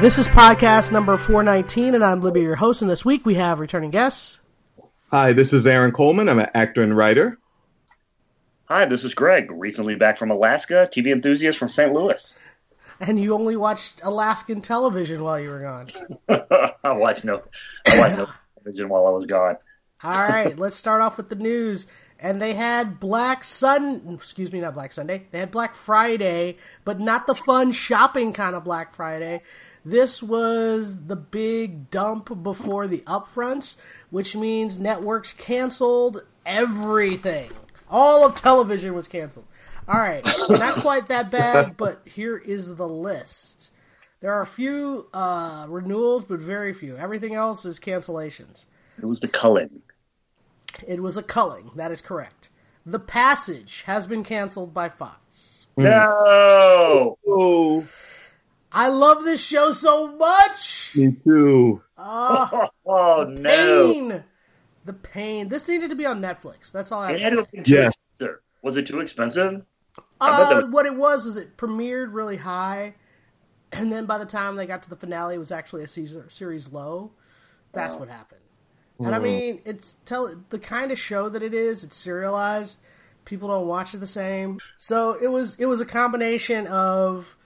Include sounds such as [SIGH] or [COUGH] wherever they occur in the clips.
This is podcast number 419, and I'm Libby, your host. And this week we have returning guests. Hi, this is Aaron Coleman. I'm an actor and writer. Hi, this is Greg, recently back from Alaska, TV enthusiast from St. Louis. And you only watched Alaskan television while you were gone. [LAUGHS] I watched no, I watched no [COUGHS] television while I was gone. All right, [LAUGHS] let's start off with the news. And they had Black Sun, excuse me, not Black Sunday. They had Black Friday, but not the fun shopping kind of Black Friday. This was the big dump before the upfronts, which means networks canceled everything. All of television was canceled. All right, not quite that bad, [LAUGHS] but here is the list. There are a few uh, renewals, but very few. Everything else is cancellations. It was the culling. It was a culling. That is correct. The Passage has been canceled by Fox. No, Oh, I love this show so much. me too. Oh, [LAUGHS] oh no! pain. The pain. This needed to be on Netflix. That's all I have to say. to have been too Yes. expensive. Was it too expensive? Uh, that- what it was was it premiered really high, and then by the time they got to the finale, it was actually a Caesar, series low. That's what happened. And I mean, it's tell the kind of show that it is. It's serialized. People don't watch it the same. So it was it was a combination of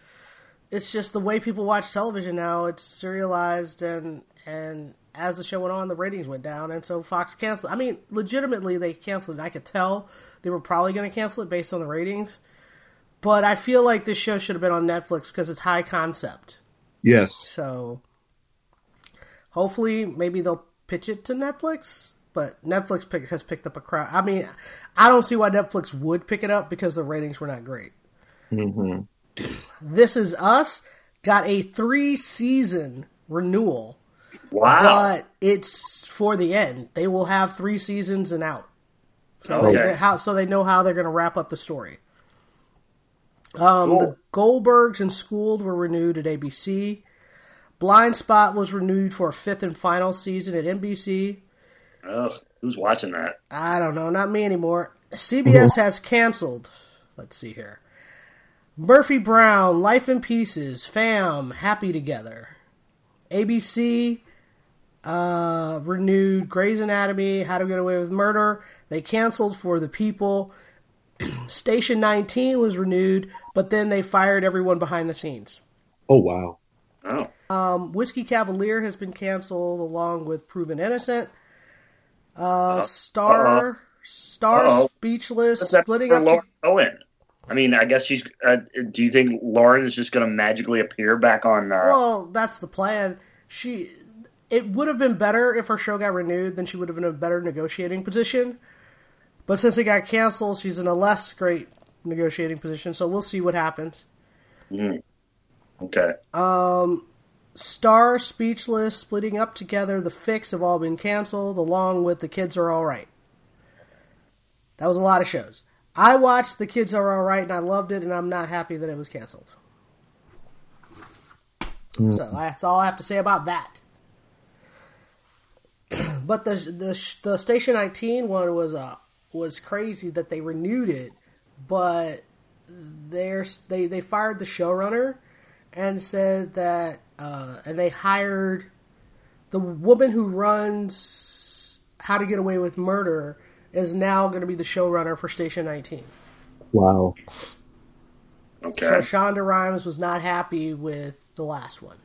it's just the way people watch television now. It's serialized and and as the show went on, the ratings went down, and so Fox canceled. I mean, legitimately, they canceled it. I could tell they were probably going to cancel it based on the ratings. But I feel like this show should have been on Netflix because it's high concept. Yes. So hopefully, maybe they'll pitch it to Netflix. But Netflix pick, has picked up a crowd. I mean, I don't see why Netflix would pick it up because the ratings were not great. hmm This Is Us got a three season renewal, Wow. but it's for the end. They will have three seasons and out. So, Okay. they, how, so they know how they're going to wrap up the story. Um, Cool. The Goldbergs and Schooled were renewed at ABC. Blindspot was renewed for a fifth and final season at NBC. Ugh, who's watching that? I don't know, not me anymore. CBS [LAUGHS] has canceled. Let's see here. Murphy Brown, Life in Pieces, Fam, Happy Together. ABC uh, renewed Grey's Anatomy, How to Get Away with Murder. They canceled for The People. [CLEARS THROAT] Station 19 was renewed, but then they fired everyone behind the scenes. Oh wow. Oh, Um, Whiskey Cavalier has been canceled along with Proven Innocent. Uh, Star, Star Uh-oh. Speechless, What's that splitting for up. Lauren Cohan. I mean, I guess she's. Uh, do you think Lauren is just going to magically appear back on? Uh, Well, that's the plan. She, it would have been better if her show got renewed. Then she would have been in a better negotiating position. But since it got canceled, she's in a less great negotiating position. So we'll see what happens. okay. Um, Star, Speechless, Splitting Up Together, The Fix have all been canceled, along with The Kids Are Alright. That was a lot of shows. I watched The Kids Are Alright and I loved it, and I'm not happy that it was canceled. So that's all I have to say about that. [CLEARS THROAT] but the the the Station 19 one was uh was crazy that they renewed it, but they're, they they fired the showrunner and said that uh, and they hired the woman who runs How to Get Away with Murder is now going to be the showrunner for Station 19. Wow. Okay. So Shonda Rhimes was not happy with the last one.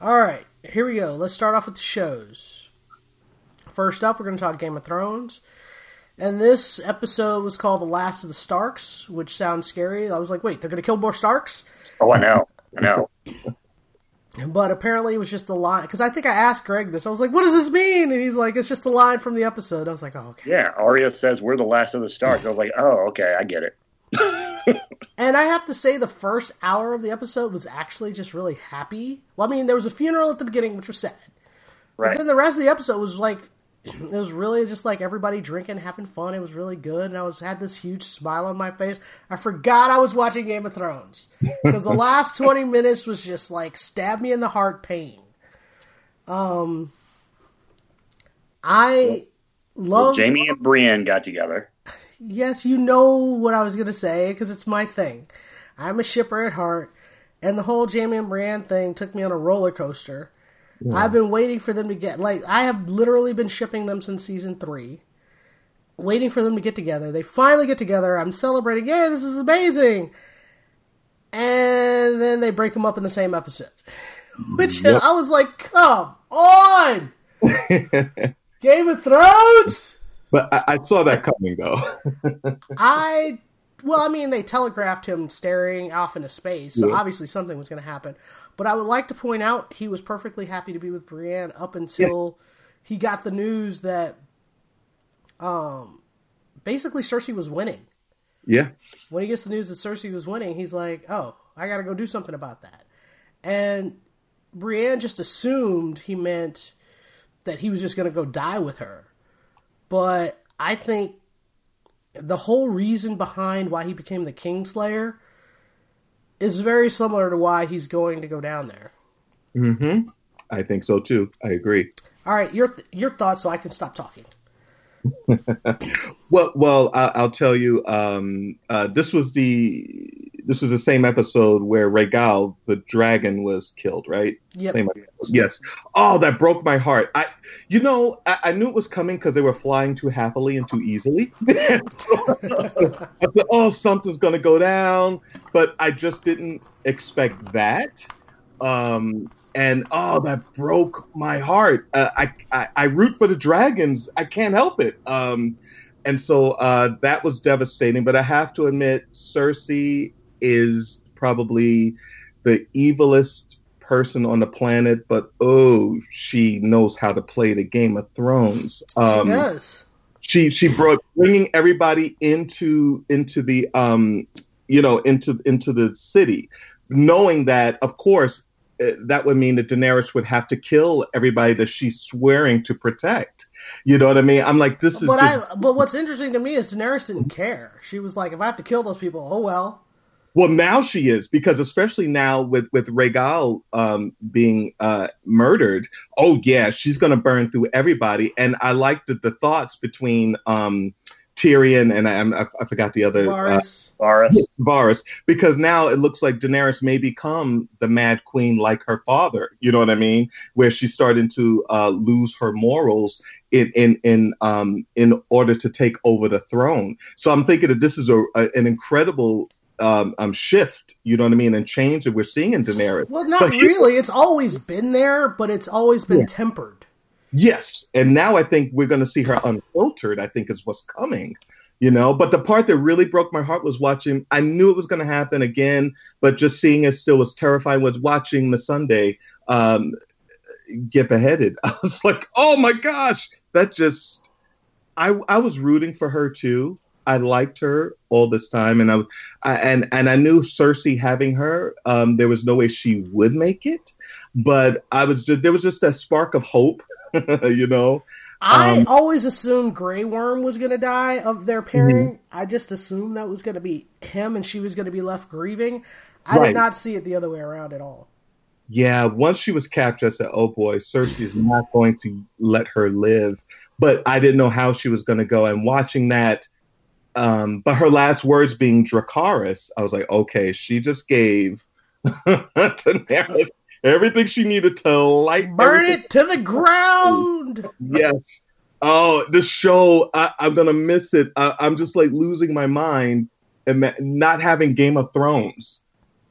All right, here we go. Let's start off with the shows. First up, we're going to talk Game of Thrones. And this episode was called The Last of the Starks, which sounds scary. I was like, wait, they're going to kill more Starks? oh, I know. I know. But apparently it was just a line. Because I think I asked Greg this. I was like, what does this mean? And he's like, it's just a line from the episode. I was like, oh, okay. Yeah, Arya says we're the last of the Starks. I was like, oh, okay, I get it. [LAUGHS] and I have to say, the first hour of the episode was actually just really happy. Well, I mean, there was a funeral at the beginning, which was sad. But Right. then the rest of the episode was like, it was really just like everybody drinking, having fun. It was really good, and I was had this huge smile on my face. I forgot I was watching Game of Thrones because the last [LAUGHS] twenty minutes was just like stab me in the heart pain. Um, I love Jaime and Brienne got together. Yes, you know what I was going to say because it's my thing. I'm a shipper at heart, and the whole Jaime and Brienne thing took me on a roller coaster. I've been waiting for them to get like I have literally been shipping them since season three, waiting for them to get together. They finally get together. I'm celebrating. Yeah, this is amazing. And then they break them up in the same episode, [LAUGHS] which I was like, come on, [LAUGHS] Game of Thrones. But I, I saw that coming though. [LAUGHS] I well, I mean, they telegraphed him staring off into space, so Yeah. obviously something was going to happen. But I would like to point out he was perfectly happy to be with Brienne up until he got the news that, um, basically Cersei was winning. yeah. When he gets the news that Cersei was winning, he's like, "Oh, I got to go do something about that." And Brienne just assumed he meant that he was just going to go die with her. But I think the whole reason behind why he became the Kingslayer is very similar to why he's going to go down there. Mm-hmm. I think so too. I agree. All right, your your thoughts, so I can stop talking. [LAUGHS] Well, well, I, I'll tell you. Um, uh, this was the this was the same episode where Rhaegal, the dragon, was killed. Right? Yep. Same. Yes. Oh, that broke my heart. I, you know, I, I knew it was coming because they were flying too happily and too easily. [LAUGHS] So, I thought, oh, something's gonna go down, but I just didn't expect that. Um, and oh, that broke my heart. Uh, I, I I root for the dragons. I can't help it. Um, and so uh, that was devastating. But I have to admit, Cersei is probably the evilest person on the planet. But oh, she knows how to play the Game of Thrones. Um, she does. she she brought bringing everybody into into the um you know into into the city knowing that of course uh, that would mean that Daenerys would have to kill everybody that she's swearing to protect you know what i mean i'm like this is But just, I but what's interesting to me is Daenerys didn't care. She was like, if I have to kill those people, oh well. Well now she is because especially now with with Rhaegal um being uh murdered oh yeah she's gonna burn through everybody and i liked the, the thoughts between um Tyrion and I, I, I forgot the other uh, Varys. Varys. Varys because now it looks like Daenerys may become the Mad Queen like her father. You know what I mean? Where she's starting to uh, lose her morals in in in um in order to take over the throne. So I'm thinking that this is a, a an incredible um, um shift. You know what I mean? And change that we're seeing in Daenerys. well, not but here- really. It's always been there, but it's always been Yeah. tempered. Yes, and now I think we're going to see her unfiltered. I think is what's coming. You know, but the part that really broke my heart was watching. I knew it was going to happen again, but just seeing it still was terrifying. Was watching Missandei um, get beheaded. [LAUGHS] I was like, oh my gosh, that just. I I was rooting for her too. I liked her all this time, and I, I and and I knew Cersei having her. Um, there was no way she would make it, but I was just there was just a spark of hope, [LAUGHS] you know. I Um, always assumed Grey Worm was going to die of their pairing. I just assumed that was going to be him and she was going to be left grieving. I Right. did not see it the other way around at all. Yeah, once she was captured, I said, "Oh boy, Cersei's not going to let her live." But I didn't know how she was going to go. And watching that, um, but her last words being Dracarys, I was like, "Okay, she just gave [LAUGHS] Daenerys everything she needed to light Burn everything it to the ground! yes. Oh, this show, I, I'm gonna miss it. I, I'm just like losing my mind and not having Game of Thrones.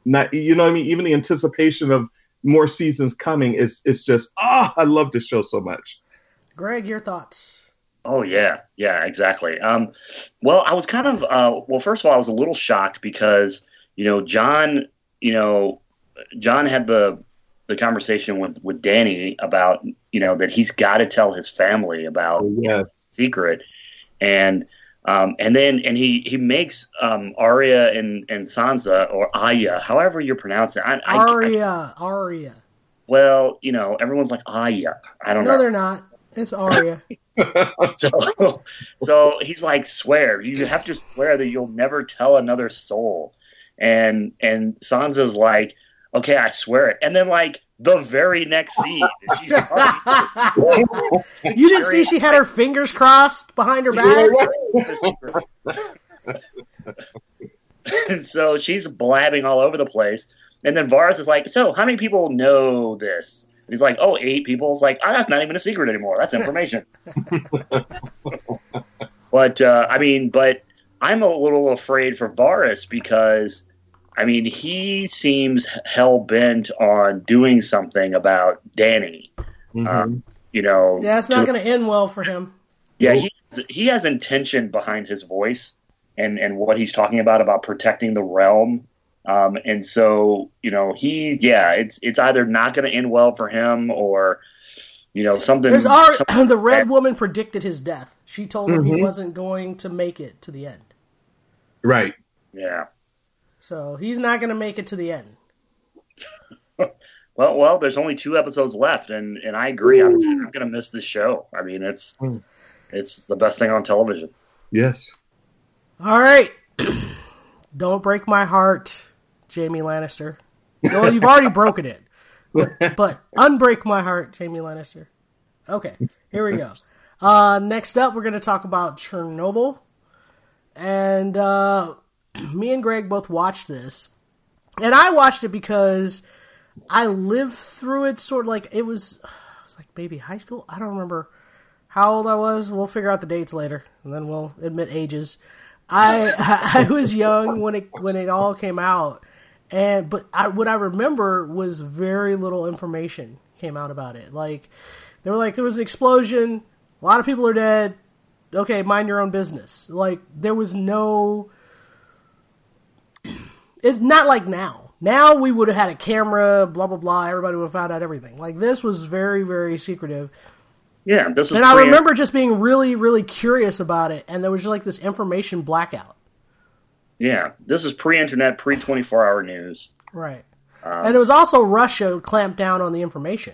Not, you know what I mean? Even the anticipation of more seasons coming is it's just ah, I love this show so much. Greg, your thoughts? Oh yeah, yeah, exactly. Um, well, I was kind of uh, well. First of all, I was a little shocked because you know Jon, you know, Jon had the the conversation with with Dany about you know that he's got to tell his family about Yeah, secret, and Um, and then and he he makes um, Arya and and Sansa or Aya, however you pronounce it. I, I- I- Arya, Arya. well, you know, everyone's like Aya. I don't No, know. they're not. It's Arya. [LAUGHS] So, so he's like, swear. You have to swear that you'll never tell another soul. And and Sansa's like, okay, I swear it. And then like the very next scene, she's already you didn't see she had her fingers crossed behind her back. and so she's blabbing all over the place. And then Varys is like, so how many people know this? And he's like, oh, eight people. It's like, oh, that's not even a secret anymore. That's information. [LAUGHS] but uh, I mean, but I'm a little afraid for Varys because I mean, he seems hell bent on doing something about Dany. Mhm. Um, you know, Yeah, it's not going to end well for him. yeah, he he has intention behind his voice and and what he's talking about about protecting the realm. Um, and so you know he yeah it's it's either not going to end well for him or you know something. There's our, some- [LAUGHS] the red woman predicted his death. She told him he Mhm. wasn't going to make it to the end. Right. yeah. So he's not going to make it to the end. [LAUGHS] Well, well, there's only two episodes left, and and I agree. I'm, I'm going to miss this show. I mean, it's Hmm. it's the best thing on television. Yes. All right. [CLEARS THROAT] Don't break my heart, Jaime Lannister. Well, you've already broken it. But, [LAUGHS] but unbreak my heart, Jaime Lannister. Okay, here we go. Uh, next up, we're going to talk about Chernobyl. And uh, [CLEARS THROAT] me and Greg both watched this. And I watched it because I lived through it sort of like it was, [SIGHS] it was like maybe high school. I don't remember how old I was. We'll figure out the dates later, and then we'll admit ages. I [LAUGHS] I was young when it when it all came out, and but I, what I remember was very little information came out about it. Like they were like there was an explosion, a lot of people are dead. Okay, mind your own business. Like there was no. [CLEARS THROAT] It's not like now. Now we would have had a camera, blah blah blah. Everybody would have found out everything. Like this was very very secretive. Yeah, this is And I remember just being really, really curious about it, and there was just like this information blackout. Yeah, this is pre-internet, pre-24 hour news. Right. Um, and it was also Russia clamped down on the information.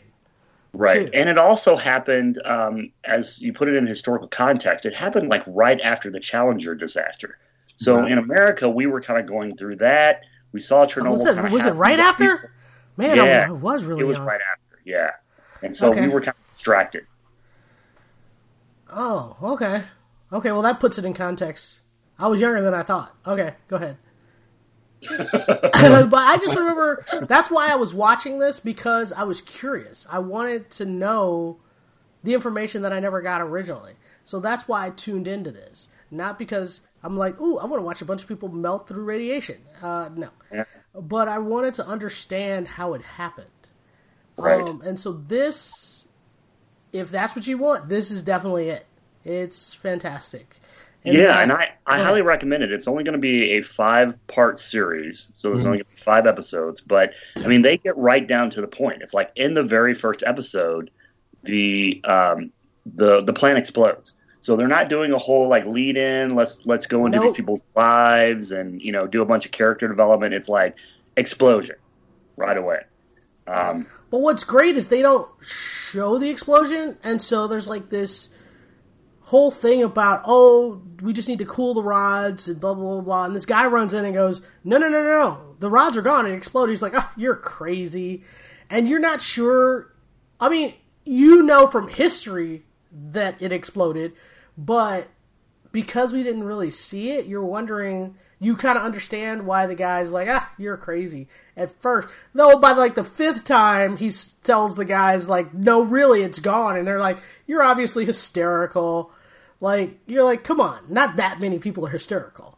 Right. too. And it also happened, um, as you put it in historical context, it happened like right after the Challenger disaster. So in America, we were kind of going through that. We saw Chernobyl. Oh, was it, was it right after? people- Man, Yeah. I, I was really It was young. right after, yeah. And so Okay. we were kind of distracted. Oh, okay. Okay, well, that puts it in context. I was younger than I thought. Okay, go ahead. [LAUGHS] but I just remember that's why I was watching this because I was curious. I wanted to know the information that I never got originally. So that's why I tuned into this. Not because I'm like, ooh, I want to watch a bunch of people melt through radiation. Uh, no. Yeah. But I wanted to understand how it happened. Right. Um, and so this, if that's what you want, this is definitely it. It's fantastic. Yeah, that- and I, I highly recommend it. It's only going to be a five part series, so Mm-hmm. only going to be five episodes. But I mean, they get right down to the point. It's like in the very first episode, the um, the the plan explodes. So they're not doing a whole like lead in. Let's let's go into these people's lives and you know do a bunch of character development. It's like explosion right away. Um, But what's great is they don't show the explosion, and so there's like this whole thing about oh we just need to cool the rods and blah blah blah blah. And this guy runs in and goes no no no no no the rods are gone and it exploded. He's like oh you're crazy, and you're not sure. I mean you know from history that it exploded, but because we didn't really see it, you're wondering. You kind of understand why the guy's like, ah, you're crazy at first. Though by like the fifth time, he tells the guys like, no, really, it's gone, and they're like, you're obviously hysterical. Like you're like, come on, not that many people are hysterical.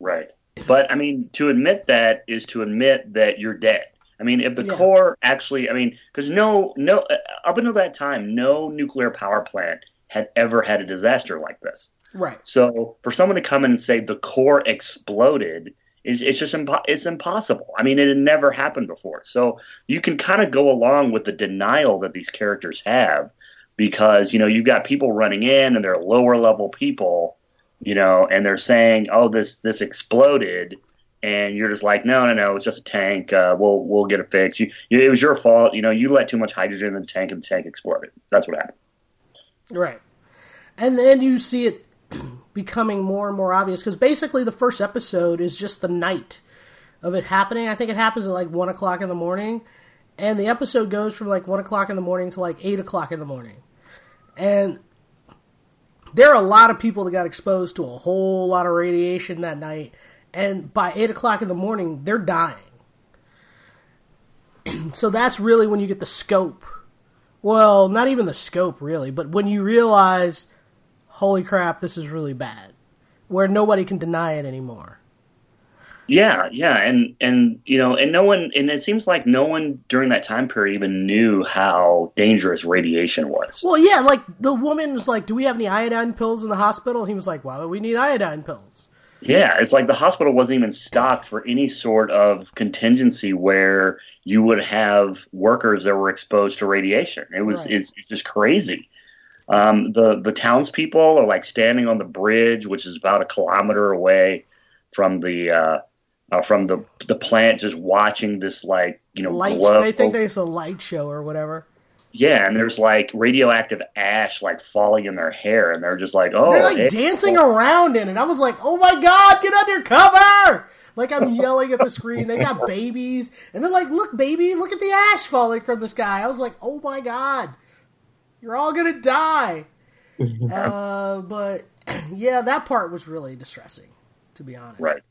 Right. But I mean, to admit that is to admit that you're dead. I mean, if the Yeah. core actually, I mean, because no, no, uh, up until that time, no nuclear power plant had ever had a disaster like this. Right. So for someone to come in and say the core exploded is it's just impo- it's impossible. I mean, it had never happened before. So you can kind of go along with the denial that these characters have because you know you've got people running in and they're lower level people you know, and they're saying, "Oh, this this exploded," and you're just like, "No, no, no, it's just a tank. Uh, we'll we'll get it fixed. You, it was your fault. You know, you let too much hydrogen in the tank, and the tank exploded. That's what happened." Right. And then you see it [CLEARS THROAT] becoming more and more obvious because basically the first episode is just the night of it happening. I think it happens at like one o'clock in the morning, and the episode goes from like one o'clock in the morning to like eight o'clock in the morning, and there are a lot of people that got exposed to a whole lot of radiation that night, and by eight o'clock in the morning, they're dying. [CLEARS THROAT] so that's really when you get the scope. Well, not even the scope, really, but when you realize, holy crap, this is really bad, where nobody can deny it anymore. Yeah, yeah, and and you know, and no one, and it seems like no one during that time period even knew how dangerous radiation was. Well, yeah, like the woman was like, "Do we have any iodine pills in the hospital?" He was like, "Why would we need iodine pills?" Yeah, it's like the hospital wasn't even stocked for any sort of contingency where you would have workers that were exposed to radiation. It was Right. it's, it's just crazy. Um, the the townspeople are like standing on the bridge, which is about a kilometer away from the uh, uh, from the the plant, just watching this like you know Light. glow. They think it's a light show or whatever. yeah, and there's like radioactive ash like falling in their hair, and they're just like, oh, They're like hey. dancing around in it. I was like, "Oh my god, get under cover!" Like I'm yelling at the screen. They got [LAUGHS] babies, and they're like, "Look, baby, look at the ash falling from the sky." I was like, "Oh my god, you're all gonna die." [LAUGHS] uh, but [CLEARS THROAT] yeah, that part was really distressing, to be honest. Right.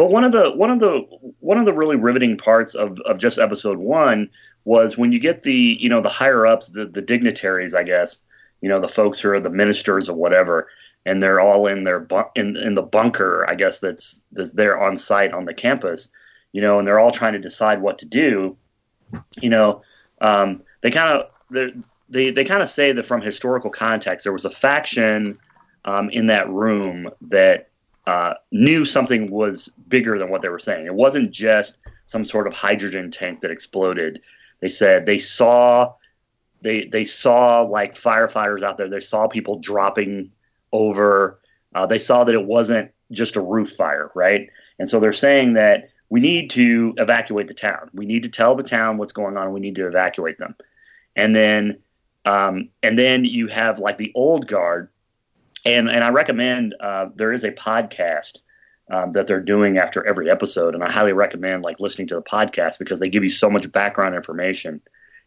But one of the one of the one of the really riveting parts of, of just episode one was when you get the you know the higher ups, the, the dignitaries, I guess, you know, the folks who are the ministers or whatever, and they're all in their bu- in in the bunker, I guess that's that's there on site on the campus, you know, and they're all trying to decide what to do. You know, um, they kind of they they, they kind of say that from historical context, there was a faction um, in that room that uh, knew something was bigger than what they were saying. It wasn't just some sort of hydrogen tank that exploded. They said they saw they they saw like firefighters out there. They saw people dropping over. Uh, they saw that it wasn't just a roof fire, right? And so they're saying that we need to evacuate the town. We need to tell the town what's going on. We need to evacuate them. And then um, and then you have like the old guard and and I recommend uh, there is a podcast um, that they're doing after every episode, and I highly recommend like listening to the podcast because they give you so much background information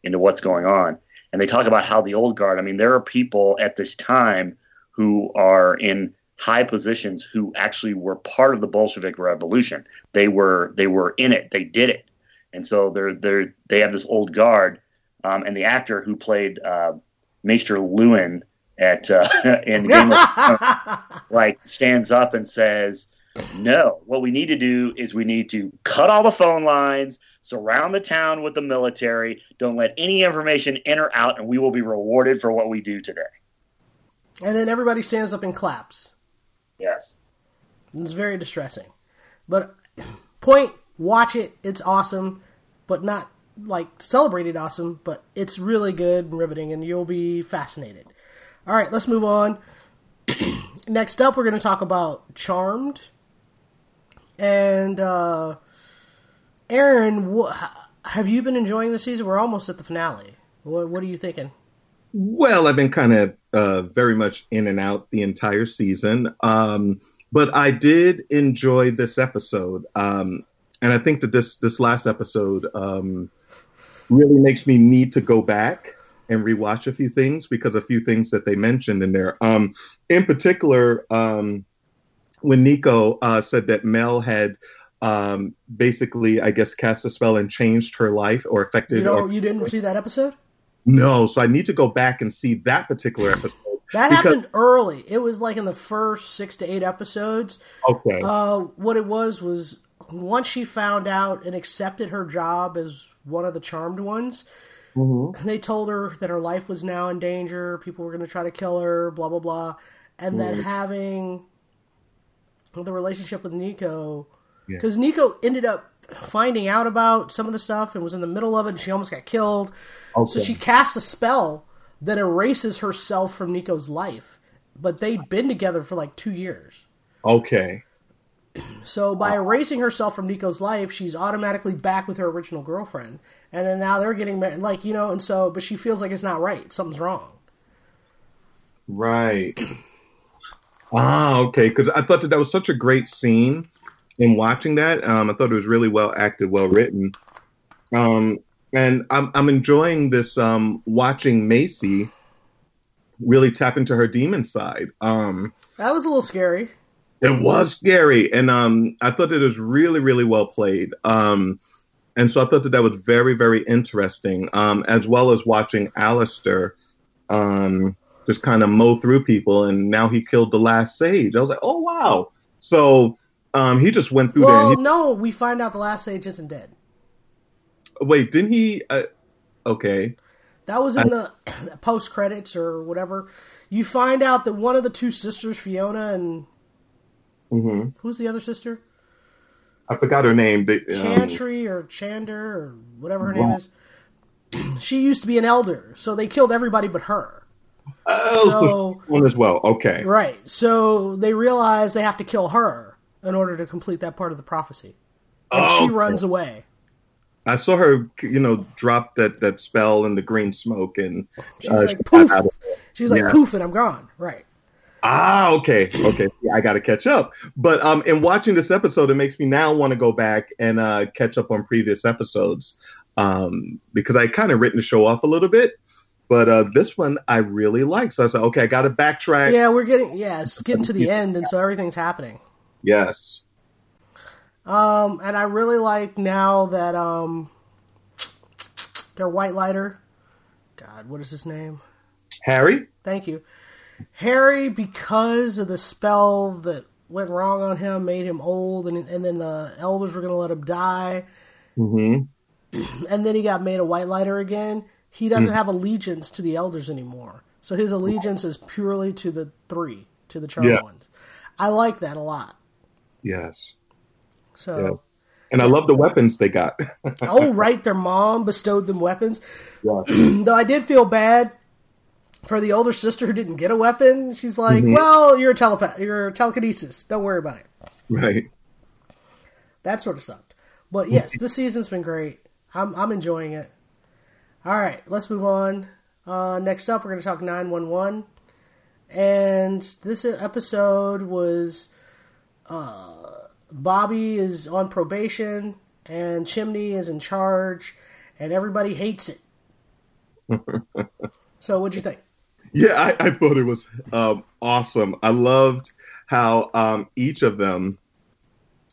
into what's going on, and they talk about how the old guard. I mean, there are people at this time who are in high positions who actually were part of the Bolshevik Revolution. They were they were in it. They did it, and so they're they're they have this old guard, um, and the actor who played uh, Maester Luwin at uh, [LAUGHS] in Game of Thrones, [LAUGHS] like stands up and says, "No, what we need to do is we need to cut all the phone lines, surround the town with the military, don't let any information in or out, and we will be rewarded for what we do today." and then everybody stands up and claps. Yes. It's very distressing. But [CLEARS THROAT] point, watch it. It's awesome, but not like celebrated awesome, but it's really good and riveting, and you'll be fascinated. All right, let's move on. [CLEARS THROAT] Next up, we're going to talk about Charmed. And, uh, Aaron, wh- have you been enjoying the season? We're almost at the finale. What, what are you thinking? Well, I've been kind of uh, very much in and out the entire season, um, but I did enjoy this episode, um, and I think that this this last episode um, really makes me need to go back and rewatch a few things because a few things that they mentioned in there, um, in particular, um, when Nico uh, said that Mel had. Um, basically, I guess cast a spell and changed her life or affected. You know, or, you didn't see that episode? no, so I need to go back and see that particular episode. That Because- happened early. It was like in the first six to eight episodes. Okay. Uh, what it was was once she found out and accepted her job as one of the charmed ones, Mm-hmm. they told her that her life was now in danger. People were going to try to kill her, blah blah blah, and then having the relationship with Nico, Yeah. because Nico ended up finding out about some of the stuff and was in the middle of it, and she almost got killed. So she casts a spell that erases herself from Nico's life. But they'd been together for like two years. Okay. So by uh, erasing herself from Nico's life, she's automatically back with her original girlfriend, and then now they're getting married. Like you know, and so but she feels like it's not right. Something's wrong. Right. [CLEARS THROAT] ah, okay. Because I thought that that was such a great scene in watching that. Um, I thought it was really well acted, well written. Um, and I'm I'm enjoying this um, watching Macy really tap into her demon side. Um, That was a little scary. it was scary, and um, I thought that it was really really well played. Um, and so I thought that that was very very interesting, um, as well as watching Alistair um, just kind of mow through people, and now he killed the last sage. I was like, oh wow! So um, he just went through there. Well, And he, no, we find out the last sage isn't dead. wait, didn't he? Uh, okay. That was in the [CLEARS THROAT] post credits or whatever. You find out that one of the two sisters, Fiona and hmm who's the other sister? I forgot her name. They, um, Chantry or Chander or whatever her name is. [CLEARS THROAT] she used to be an elder, so they killed everybody but her. oh, So- one as well. Okay. Right. So they realize they have to kill her in order to complete that part of the prophecy. And Oh, she runs away. I saw her, you know, drop that that spell in the green smoke, and She's uh, like she poof. of- She's like Yeah. poof, and I'm gone. Right. Ah, okay, okay. Yeah, I got to catch up. But um, in watching this episode, it makes me now want to go back and uh, catch up on previous episodes um, because I kind of written the show off a little bit. But uh, this one I really like, so I said, okay, I got to backtrack. Yeah, we're getting yeah, it's getting to the end, and so everything's happening. Yes. Um, and I really like now that um, their white lighter. God, what is his name? Harry. Thank you, Harry. Because of the spell that went wrong on him, made him old, and and then the elders were going to let him die, hmm [CLEARS THROAT] and then he got made a white lighter again. He doesn't have allegiance to the elders anymore, so his allegiance is purely to the three, to the charmed Yeah. ones. I like that a lot. Yes. So. And I love the weapons they got. [LAUGHS] oh, right, their mom bestowed them weapons. Yeah. [CLEARS THROAT] Though I did feel bad for the older sister who didn't get a weapon. She's like, Mm-hmm. "Well, you're a telepath, you're a telekinesis. Don't worry about it." right. That sort of sucked. But yes, this season's been great. I'm I'm enjoying it. All right, let's move on. Uh, next up, we're going to talk 911. And this episode was uh, Bobby is on probation, and Chimney is in charge, and everybody hates it. [LAUGHS] so, what'd you think? Yeah, I, I thought it was um, awesome. I loved how um, each of them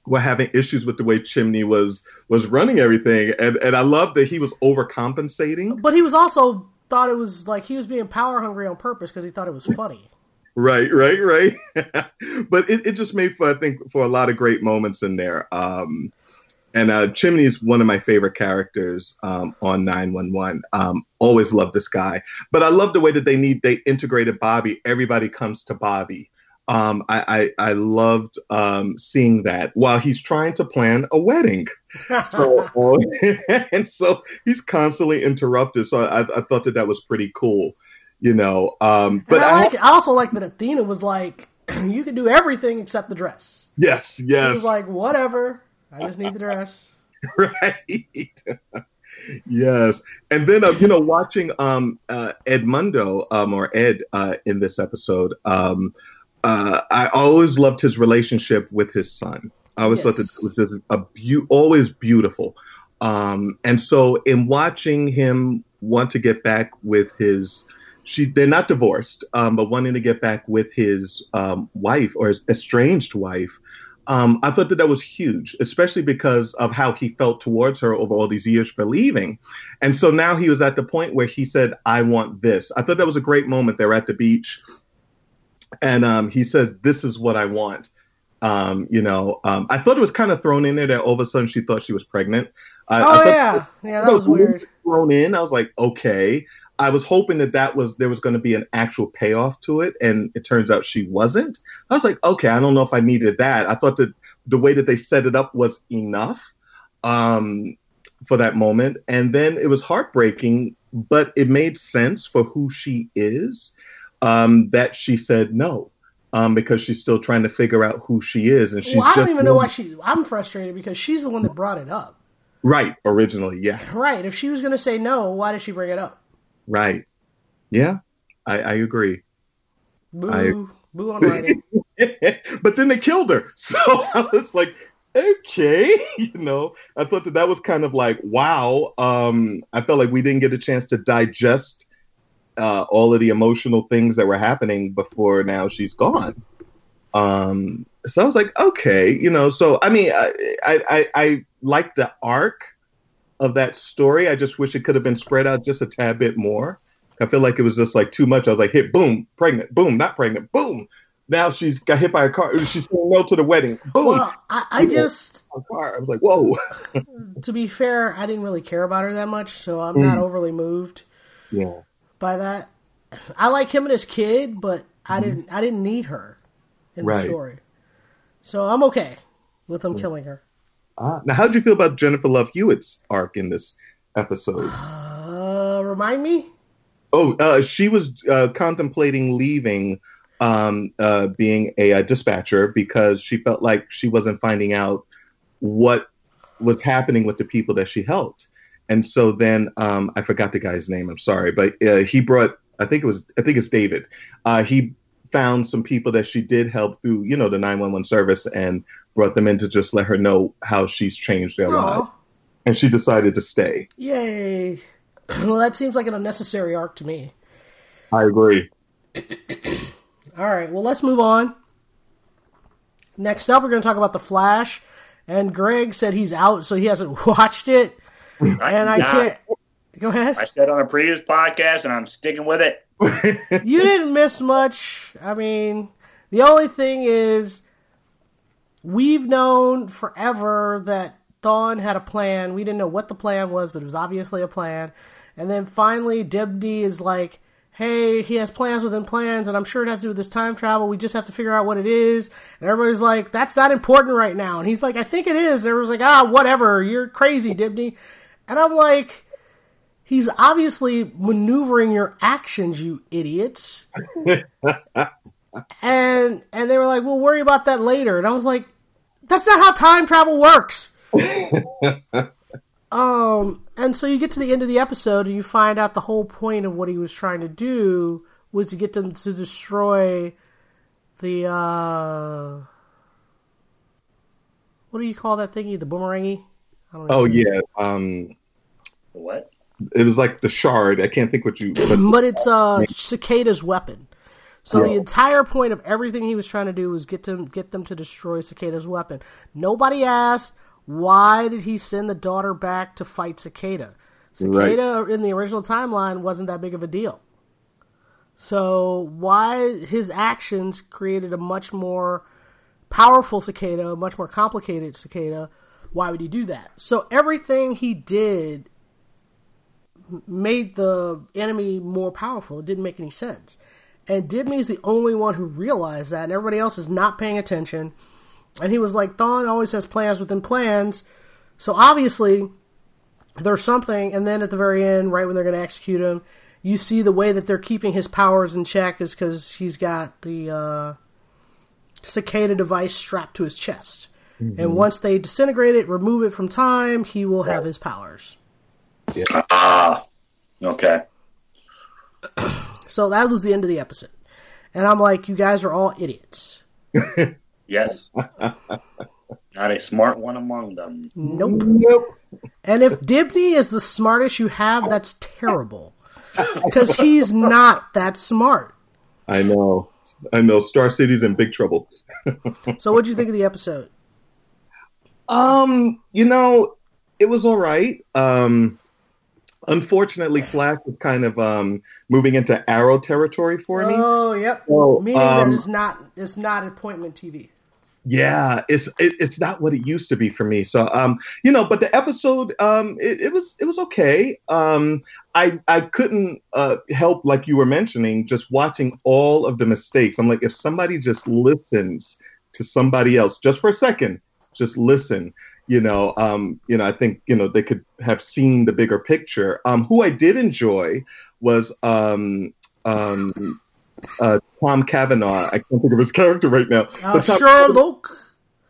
were having issues with the way Chimney was was running everything, and and I loved that he was overcompensating. But he was also thought it was like he was being power hungry on purpose because he thought it was funny. Right, right, right. [LAUGHS] but it, it just made for I think for a lot of great moments in there. Um, and uh, Chimney is one of my favorite characters um, on 911. Um, always loved this guy, but I love the way that they need they integrated Bobby. Everybody comes to Bobby. Um, I, I I loved um, seeing that while he's trying to plan a wedding. [LAUGHS] So [LAUGHS] and so he's constantly interrupted. So I, I thought that that was pretty cool, you know. Um, But I I, like. I also like that Athena was like, [CLEARS THROAT] "You can do everything except the dress." yes, She yes, was like, "Whatever, I just need the dress." [LAUGHS] right. [LAUGHS] Yes. And then uh, you know watching um uh, edmundo um or ed uh in this episode um uh i always loved his relationship with his son. I always thought that it was just a beau- always beautiful. Um and so in watching him want to get back with his she they're not divorced um but wanting to get back with his um wife or his estranged wife um, I thought that that was huge, especially because of how he felt towards her over all these years for leaving. And so now he was at the point where he said, I want this. I thought that was a great moment. They're at the beach. And um, he says, This is what I want. Um, you know, um, I thought it was kind of thrown in there that all of a sudden she thought she was pregnant. I, I Oh thought yeah, yeah, that was weird. thrown in. I was like, okay. I was hoping that that was there was going to be an actual payoff to it, and it turns out she wasn't. I was like, okay, I don't know if I needed that. I thought that the way that they set it up was enough um, for that moment, and then it was heartbreaking, but it made sense for who she is. Um, that she said no, um, because she's still trying to figure out who she is, and she's well, I don't even know why she. I'm frustrated because she's the one that brought it up. right originally. Yeah, Right. If she was going to say no, why did she bring it up? Right. Yeah, I, I agree. Boo. I- Boo on writing. [LAUGHS] but then they killed her, [LAUGHS] so I was like, okay, [LAUGHS] you know. I thought that that was kind of like, wow. Um, I felt like we didn't get a chance to digest uh, all of the emotional things that were happening before now she's gone. Um, so I was like, okay, you know. So I mean, I I, I, I like the arc of that story. I just wish it could have been spread out just a tad bit more. I feel like it was just like too much. I was like, hit, boom, pregnant, boom, not pregnant, boom. Now she's got hit by a car. She's saying no to the wedding. Boom. well, I, I just, car. I was like, whoa. [LAUGHS] to be fair, I didn't really care about her that much, so I'm mm. not overly moved Yeah. by that. I like him and his kid, but I mm-hmm. didn't. I didn't need her in the story, so I'm okay with them mm. killing her. Ah. Now, how did you feel about Jennifer Love Hewitt's arc in this episode? [SIGHS] Uh, remind me. Oh, uh, she was uh, contemplating leaving, um, uh, being a, uh dispatcher because she felt like she wasn't finding out what was happening with the people that she helped. And so then um, I forgot the guy's name. I'm sorry, but uh, he brought. I think it was. I think it's David. Uh, he found some people that she did help through, you know, the 911 service, and brought them in to just let her know how she's changed their lives. Aw, And she decided to stay. yay! [CLEARS THROAT] well, that seems like an unnecessary arc to me. I agree. [CLEARS THROAT] All right, well, let's move on. Next up, we're going to talk about The Flash. And Greg said he's out, so he hasn't [LAUGHS] watched it. And I Nah, can't. Go ahead. I said on a previous podcast, and I'm sticking with it. You didn't miss much. I mean, the only thing is, we've known forever that Thawne had a plan. We didn't know what the plan was, but it was obviously a plan. And then finally, Dibney is like, hey, he has plans within plans, and I'm sure it has to do with this time travel. We just have to figure out what it is. And everybody's like, that's not important right now. And he's like, I think it is. And everyone's like, ah, whatever. You're crazy, Dibney. And I'm like, he's obviously maneuvering your actions, you idiots. [LAUGHS] and and they were like, "We'll worry about that later." And I was like, "That's not how time travel works." [LAUGHS] um, and so you get to the end of the episode and you find out the whole point of what he was trying to do was to get them to destroy the uh what do you call that thingy? The boomerangy? I don't know. Oh yeah. Um, What? it was like the shard. I can't think what you. But [LAUGHS] but it's uh Cicada's weapon. So the entire point of everything he was trying to do was get them get them to destroy Cicada's weapon. Nobody asked why did he send the daughter back to fight Cicada. Cicada in the original timeline wasn't that big of a deal. So why his actions created a much more powerful cicada, a much more complicated cicada. Why would he do that? So everything he did made the enemy more powerful. It didn't make any sense. And Dibney's the only one who realized that, and everybody else is not paying attention. And he was like, Thawne always has plans within plans. So obviously, there's something. And then at the very end, right when they're going to execute him, you see the way that they're keeping his powers in check is because he's got the uh, cicada device strapped to his chest. And once they disintegrate it, remove it from time, he will have his powers. Ah, okay. [CLEARS THROAT] So that was the end of the episode. And I'm like, you guys are all idiots. [LAUGHS] Yes. Not a smart one among them. Nope. nope. And if Dibney is the smartest you have, that's terrible. Because he's not that smart. I know. I know. Star City's in big trouble. So what'd you think of the episode? Um, you know, it was all right. Um, unfortunately, Flash is kind of um moving into Arrow territory for me. Oh, yep. So, Meaning um, that it's not it's not appointment TV. Yeah, it's it, it's not what it used to be for me. So um, you know, but the episode um, it, it was it was okay. Um, I I couldn't uh help like you were mentioning just watching all of the mistakes. I'm like, if somebody just listens to somebody else just for a second, just listen. You know, um, you know, I think you know they could have seen the bigger picture. Um, who I did enjoy was um, um, uh, Tom Cavanagh. I can't think of his [LAUGHS] character right now. Uh, Tom- Sherloque.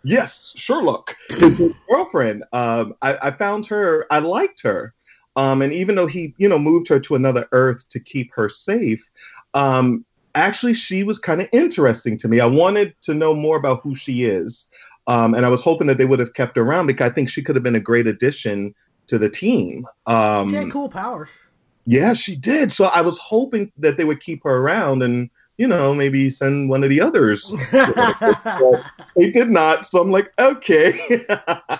Yes, Sherloque, his new girlfriend. Um, I, I found her. I liked her, um, and even though he, you know, moved her to another Earth to keep her safe, um, actually, she was kind of interesting to me. I wanted to know more about who she is, um, and I was hoping that they would have kept her around because I think she could have been a great addition to the team. Um, She had cool powers. yeah, she did. So I was hoping that they would keep her around and, you know, maybe send one of the others. [LAUGHS] [LAUGHS] They did not. So I'm like, okay.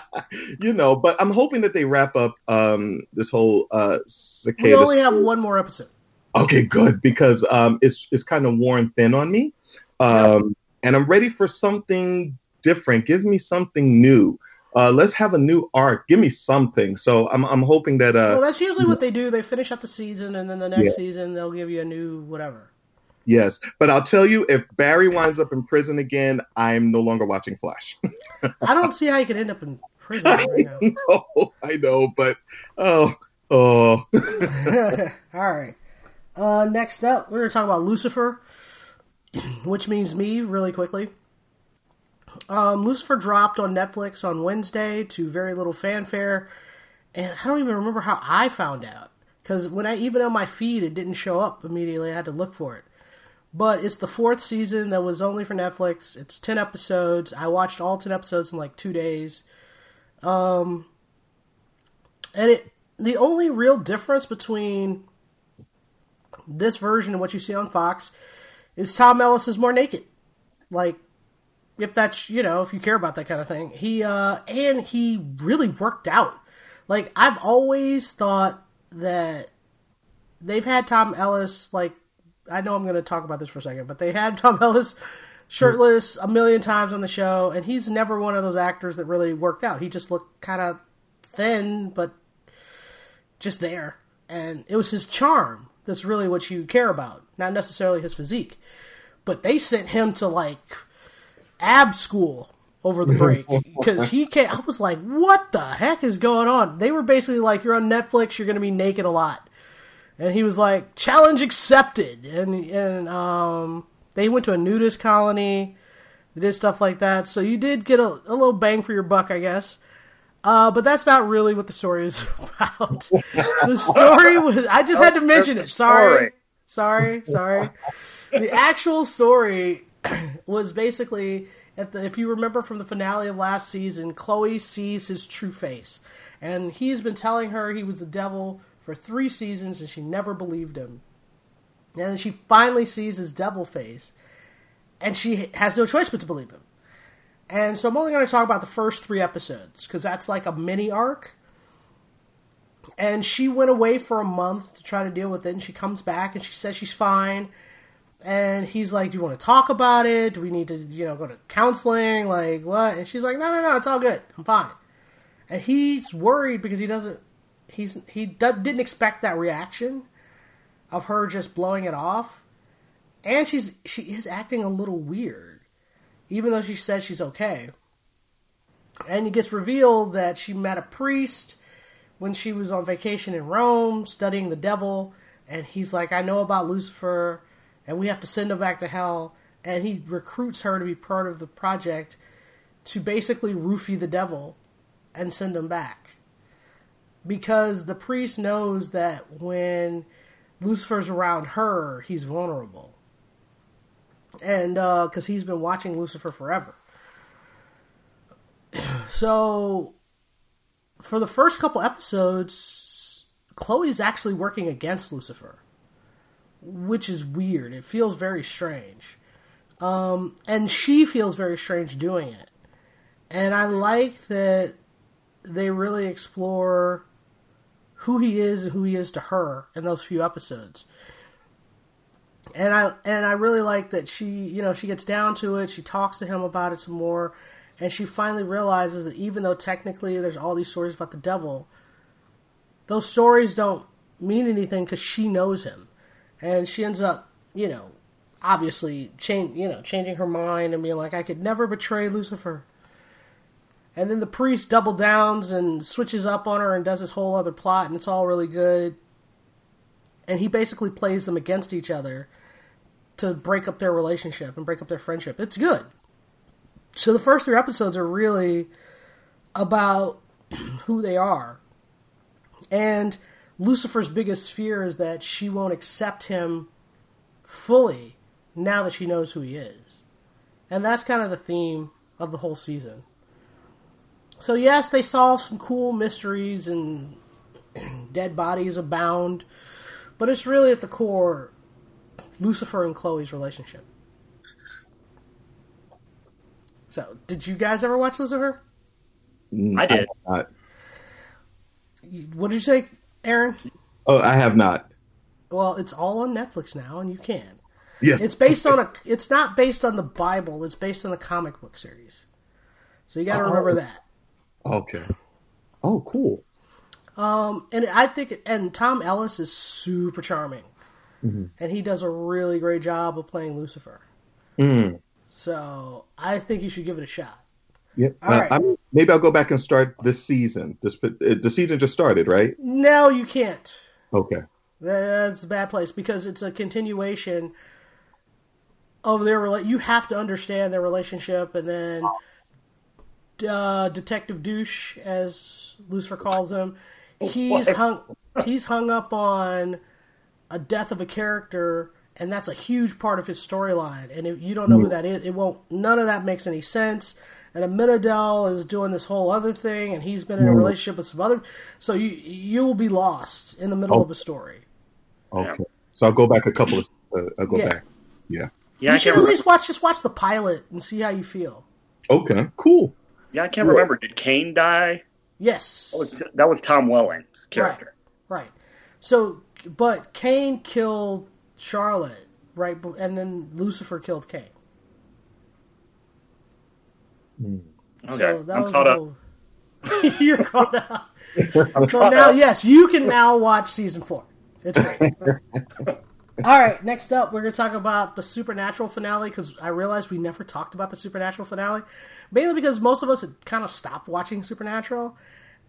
[LAUGHS] you know, but I'm hoping that they wrap up um, this whole uh, we cicada. only have one more episode. Okay, good because um, it's it's kind of worn thin on me, um, and I'm ready for something different. Give me something new. Uh, let's have a new arc. Give me something. So I'm I'm hoping that uh, Well, that's usually what they do. They finish up the season, and then the next Yeah. season they'll give you a new whatever. Yes, but I'll tell you, if Barry winds up in prison again, I'm no longer watching Flash. [LAUGHS] I don't see how you could end up in prison right now. [LAUGHS] no, I know, but oh, oh, [LAUGHS] All right. Uh, next up, we're going to talk about Lucifer, [CLEARS THROAT] which means me, really quickly. Um, Lucifer dropped on Netflix on Wednesday to very little fanfare, and I don't even remember how I found out because when I even on my feed it didn't show up immediately. I had to look for it. But it's the fourth season that was only for Netflix. It's ten episodes. I watched all ten episodes in like two days. Um, and it the only real difference between this version and what you see on Fox is Tom Ellis is more naked. Like, if that's you know, if you care about that kind of thing, he uh and he really worked out. Like I've always thought that they've had Tom Ellis like I know I'm going to talk about this for a second, but they had [LAUGHS] Tom Ellis shirtless a million times on the show, and he's never one of those actors that really worked out. He just looked kind of thin, but just there. And it was his charm that's really what you care about, not necessarily his physique. But they sent him to like ab school over the break [LAUGHS] because he came. I was like, "What the heck is going on?" They were basically like, "You're on Netflix. You're going to be naked a lot," and he was like, "Challenge accepted." And and um, they went to a nudist colony. They did stuff like that. So you did get a, a little bang for your buck, I guess. Uh, but that's not really what the story is [LAUGHS] about. the story was. I just had to mention it. Sorry. Sorry. Sorry. The actual story [COUGHS] was basically, the, if you remember from the finale of last season, Chloe sees his true face. And he's been telling her he was the devil for three seasons, and she never believed him. And she finally sees his devil face, and she has no choice but to believe him. And so I'm only going to talk about the first three episodes because that's like a mini arc. And she went away for a month to try to deal with it, and she comes back and she says she's fine. And he's like, "Do you want to talk about it? Do we need to, you know, go to counseling? Like what?" And she's like, "No, no, no, it's all good. I'm fine." And he's worried because he doesn't, he's he do, didn't expect that reaction of her just blowing it off, and she's she is acting a little weird even though she says she's okay. And it gets revealed that she met a priest when she was on vacation in Rome studying the devil, and he's like, I know about Lucifer, and we have to send him back to hell. And he recruits her to be part of the project to basically roofie the devil and send him back. Because the priest knows that when Lucifer's around her, he's vulnerable and uh, because he's been watching Lucifer forever. [CLEARS THROAT] so, for the first couple episodes, Chloe's actually working against Lucifer, which is weird. It feels very strange, um, and she feels very strange doing it. And I like that they really explore who he is and who he is to her in those few episodes and I and I really like that she you know she gets down to it. She talks to him about it some more, and she finally realizes that even though technically there's all these stories about the devil, those stories don't mean anything because she knows him, and she ends up you know obviously change you know changing her mind and being like I could never betray Lucifer. And then the priest double downs and switches up on her and does this whole other plot, and it's all really good and he basically plays them against each other to break up their relationship and break up their friendship. It's good. So the first three episodes are really about [CLEARS THROAT] who they are. And Lucifer's biggest fear is that she won't accept him fully now that she knows who he is. And that's kind of the theme of the whole season. So, yes, they solve some cool mysteries and [CLEARS THROAT] dead bodies abound, but it's really at the core Lucifer and Chloe's relationship. So, did you guys ever watch Lucifer? Mm, I did. Not. What did you say, Aaron? Oh, I have not. Well, it's all on Netflix now, and you can. Yes. It's based on a. It's not based on the Bible. It's based on a comic book series. So you got to Oh. remember that. Okay. Oh, cool. Um, and I think, and Tom Ellis is super charming, and he does a really great job of playing Lucifer. Mm. So I think you should give it a shot. Yep. All Uh, right. I'm, maybe I'll go back and start this season. This uh, the season just started, right? No, you can't. Okay. That's a bad place because it's a continuation of their rela- You have to understand their relationship, and then uh, Detective Douche, as Lucifer calls him, he's hung. He's hung up on a death of a character, and that's a huge part of his storyline. And if you don't know who that is, it won't. None of that makes any sense. And Amenadiel is doing this whole other thing, and he's been in a relationship with some other. So you you will be lost in the middle Oh. of a story. Okay. So I'll go back a couple of. Uh, I'll go Yeah. back. Yeah. Yeah, you I should can't at least watch just watch the pilot and see how you feel. Okay. Cool. Yeah, I can't remember. Did Cain die? Yes, That was, that was Tom Welling's character. right. So, but Cain killed Charlotte, right? And then Lucifer killed Mm. Cain. Okay, So that I'm was caught a up. [LAUGHS] You're caught up. [LAUGHS] I'm So caught now, up. yes, you can now watch season four. It's great. [LAUGHS] All right, next up, we're going to talk about the Supernatural finale because I realized we never talked about the Supernatural finale, mainly because most of us had kind of stopped watching Supernatural.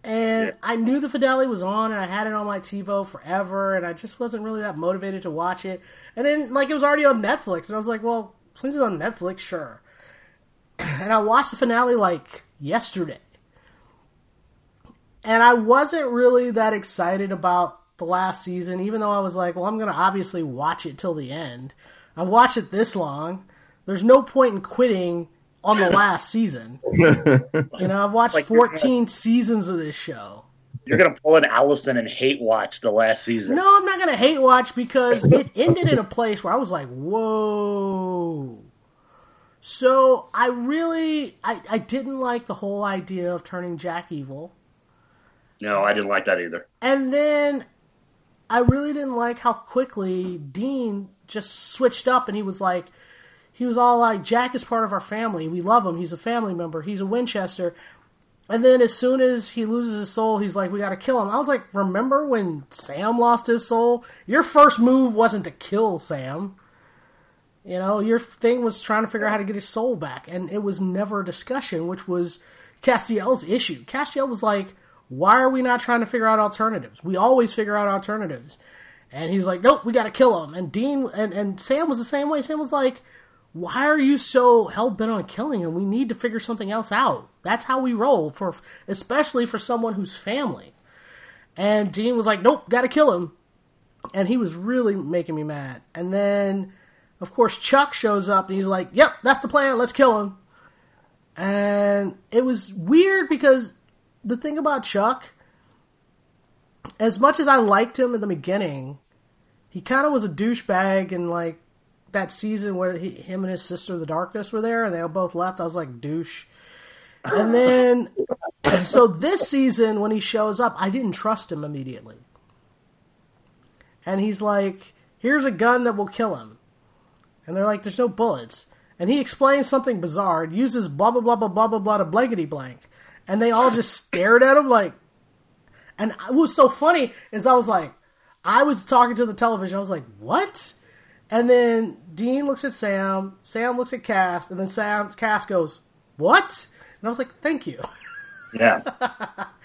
And Yeah. I knew the finale was on, and I had it on my TiVo forever, and I just wasn't really that motivated to watch it. And then, like, it was already on Netflix, and I was like, well, since it's on Netflix, sure. And I watched the finale, like, yesterday and I wasn't really that excited about the last season, even though I was like, well, I'm going to obviously watch it till the end. I've watched it this long. There's no point in quitting on the last season. [LAUGHS] You know, I've watched Like, you're 14 seasons of this show. You're gonna pull an Allison and hate watch the last season. No, I'm not going to hate watch because it ended in a place where I was like, whoa. So I really, I, I didn't like the whole idea of turning Jack evil. No, I didn't like that either. And then I really didn't like how quickly Dean just switched up and he was like, he was all like, Jack is part of our family. We love him. He's a family member. He's a Winchester. And then as soon as he loses his soul, he's like, we got to kill him. I was like, remember when Sam lost his soul? Your first move wasn't to kill Sam. You know, your thing was trying to figure out how to get his soul back. And it was never a discussion, which was Castiel's issue. Castiel was like, why are we not trying to figure out alternatives? We always figure out alternatives. And he's like, nope, we got to kill him. And Dean and, and Sam was the same way. Sam was like, why are you so hell bent on killing him? We need to figure something else out. That's how we roll for, especially for someone who's family. And Dean was like, nope, got to kill him. And he was really making me mad. And then, of course, Chuck shows up and he's like, yep, that's the plan. Let's kill him. And it was weird because the thing about Chuck, as much as I liked him in the beginning, he kind of was a douchebag and like that season where he, him and his sister, the Darkness, were there and they both left. I was like, douche. And then, [LAUGHS] so this season when he shows up, I didn't trust him immediately. And he's like, here's a gun that will kill him. And they're like, there's no bullets. And he explains something bizarre, and uses blah, blah, blah, blah, blah, blah, blah to blankety blank. And they all just [LAUGHS] stared at him like. And what was so funny is I was like, I was talking to the television. I was like, what? And then Dean looks at Sam. Sam looks at Cass. And then Sam Cass goes, what? And I was like, thank you. [LAUGHS] Yeah,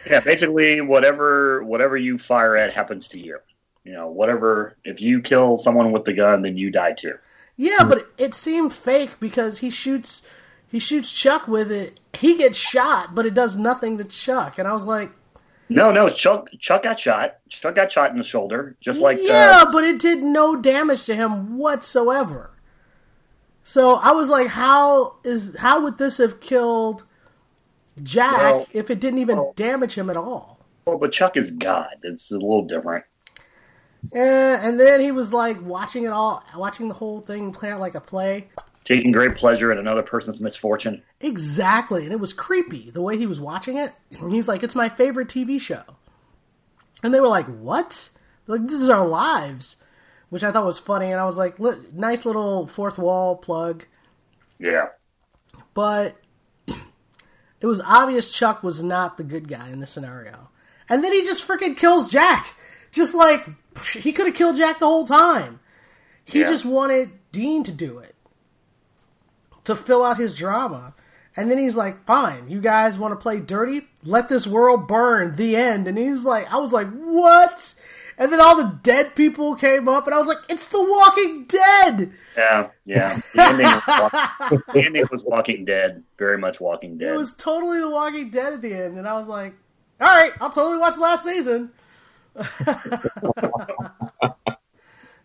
yeah. Basically, whatever whatever you fire at happens to you. You know, whatever. If you kill someone with the gun, then you die too. Yeah, but it seemed fake because he shoots he shoots Chuck with it. He gets shot, but it does nothing to Chuck. And I was like, No, no, Chuck Chuck got shot. Chuck got shot in the shoulder, just like yeah, uh, but it did no damage to him whatsoever. So I was like, how is how would this have killed Jack Well- if it didn't even well- damage him at all? well, but Chuck is God. It's a little different. Eh, and then he was like watching it all, watching the whole thing play out like a play. Taking great pleasure in another person's misfortune. Exactly, and it was creepy the way he was watching it. And he's like, "It's my favorite TV show," and they were like, "What?" They're like, "This is our lives," which I thought was funny. And I was like, "Nice little fourth wall plug," Yeah. but [CLEARS THROAT] it was obvious Chuck was not the good guy in this scenario. And then he just freaking kills Jack, just like [LAUGHS] he could have killed Jack the whole time. He Yeah. just wanted Dean to do it to fill out his drama. And then he's like, fine, you guys want to play dirty? Let this world burn. The end. And he's like, I was like, what? And then all the dead people came up, and I was like, it's The Walking Dead! Yeah, yeah. The ending, was [LAUGHS] the ending was Walking Dead, very much Walking Dead. It was totally The Walking Dead at the end. And I was like, all right, I'll totally watch last season.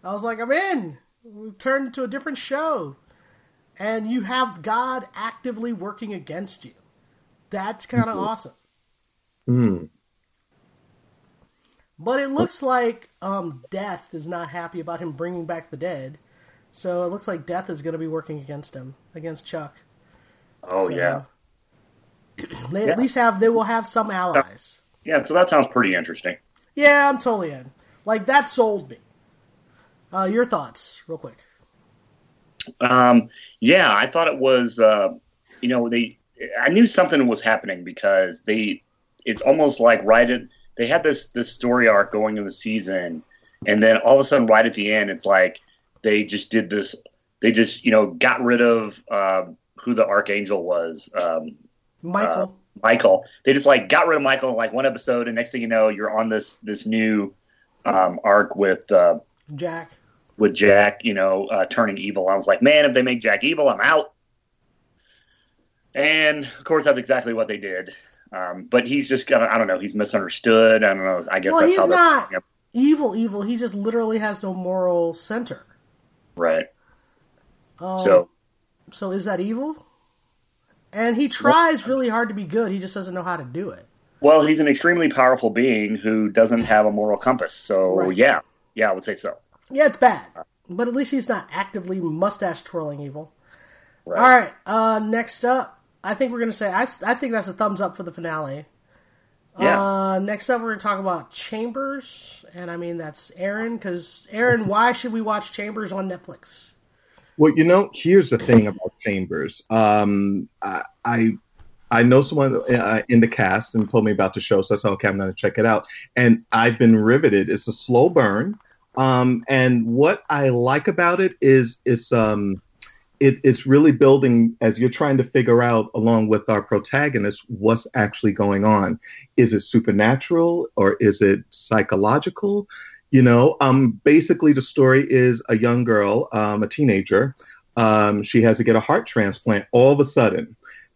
I was like, I'm in. We've turned into a different show. And you have God actively working against you. That's kind of awesome. Hmm. But it looks like um, Death is not happy about him bringing back the dead. So it looks like Death is going to be working against him, against Chuck. oh So- yeah, [CLEARS THROAT] They Yeah. at least have they will have some allies. yeah. So that sounds pretty interesting. Yeah, I'm totally in. Like that sold me. Uh, your thoughts, real quick. Um, yeah, I thought it was. Uh, you know, they. I knew something was happening because they. It's almost like right at they had this this story arc going in the season, and then all of a sudden, right at the end, it's like they just did this. They just you know got rid of um, who the archangel was. Um, Michael. Michael. They just like got rid of Michael in like one episode, and next thing you know, you're on this this new um, arc with uh, Jack. with Jack. You know, uh, turning evil. I was like, man, if they make Jack evil, I'm out. And of course, that's exactly what they did. Um, but he's just got I don't know. He's misunderstood. I don't know. I guess Well, that's he's how not evil, evil. He just literally has no moral center. right. Um, So so is that evil? And he tries really hard to be good. He just doesn't know how to do it. well, he's an extremely powerful being who doesn't have a moral compass. So Right. yeah, yeah, I would say so. Yeah, it's bad, but at least he's not actively mustache twirling evil. Right. All right. Uh, next up, I think we're gonna say I, I think that's a thumbs up for the finale. Yeah. Uh, next up, we're gonna talk about Chambers, and I mean that's Aaron. Because Aaron, why should we watch Chambers on Netflix? Well, you know, here's the thing about Chambers. Um, I, I I know someone uh, in the cast and told me about the show, so I said, okay, I'm going to check it out. And I've been riveted. It's a slow burn, um, and what I like about it is it's um, it, it's really building as you're trying to figure out, along with our protagonist, what's actually going on. Is it supernatural or is it psychological? You know um basically the story is a young girl um a teenager um she has to get a heart transplant all of a sudden.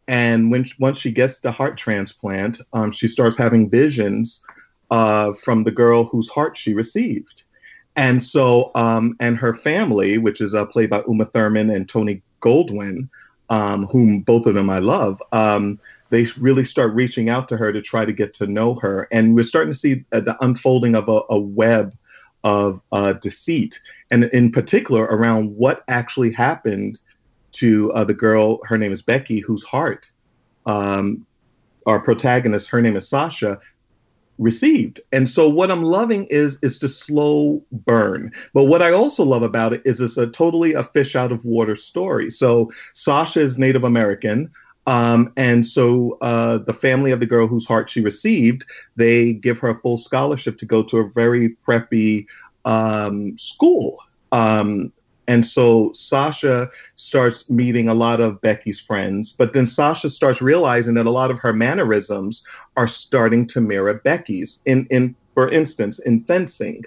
And when once she gets the heart transplant um she starts having visions uh from the girl whose heart she received. And so um and her family which is uh, played by uma thurman and tony goldwyn um whom both of them i love um they really start reaching out to her to try to get to know her. And we're starting to see uh, the unfolding of a, a web of uh, deceit, and in particular around what actually happened to uh, the girl. Her name is Becky, whose heart um, our protagonist, her name is Sasha, received. And so what I'm loving is is the slow burn. But what I also love about it is it's a totally a fish out of water story. So Sasha is Native American. Um, and so uh, the family of the girl whose heart she received, they give her a full scholarship to go to a very preppy um, school. Um, and so Sasha starts meeting a lot of Becky's friends, but then Sasha starts realizing that a lot of her mannerisms are starting to mirror Becky's. In, in for instance, in fencing,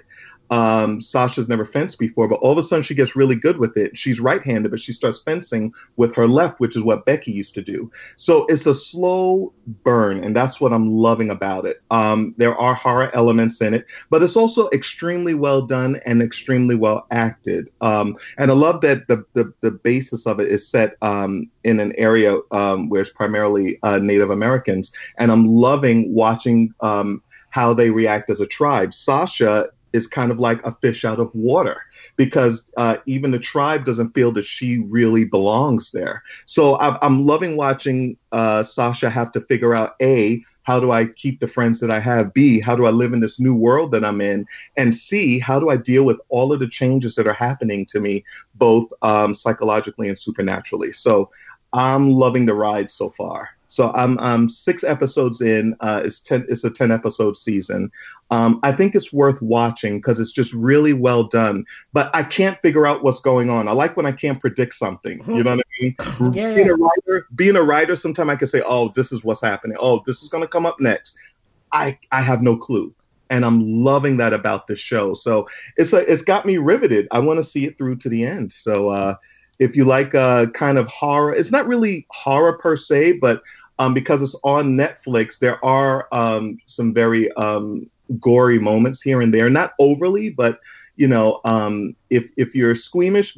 um, Sasha's never fenced before, but all of a sudden she gets really good with it. She's right-handed, but she starts fencing with her left, which is what Becky used to do. So it's a slow burn, and that's what I'm loving about it. Um, there are horror elements in it, but it's also extremely well done and extremely well acted. Um, and I love that the, the, the basis of it is set um, in an area um, where it's primarily uh, Native Americans, and I'm loving watching um, how they react as a tribe. Sasha is kind of like a fish out of water because uh, even the tribe doesn't feel that she really belongs there. So i am loving watching uh, Sasha have to figure out a how do I keep the friends that I have? B, how do I live in this new world that I'm in? And C, how do I deal with all of the changes that are happening to me, both um, psychologically and supernaturally? So I'm loving the ride so far. So I'm, I'm six episodes in. Uh, it's ten. It's a ten episode season. Um, I think it's worth watching because it's just really well done. But I can't figure out what's going on. I like when I can't predict something. You know what I mean? [LAUGHS] Yeah, being a writer, being a writer, sometimes I can say, "Oh, this is what's happening. Oh, this is going to come up next." I I have no clue and I'm loving that about the show. So it's a, it's got me riveted. I want to see it through to the end. So uh, if you like uh, kind of horror, it's not really horror per se, but um, because it's on Netflix, there are um, some very um, gory moments here and there. Not overly, but you know, um, if if you're squeamish,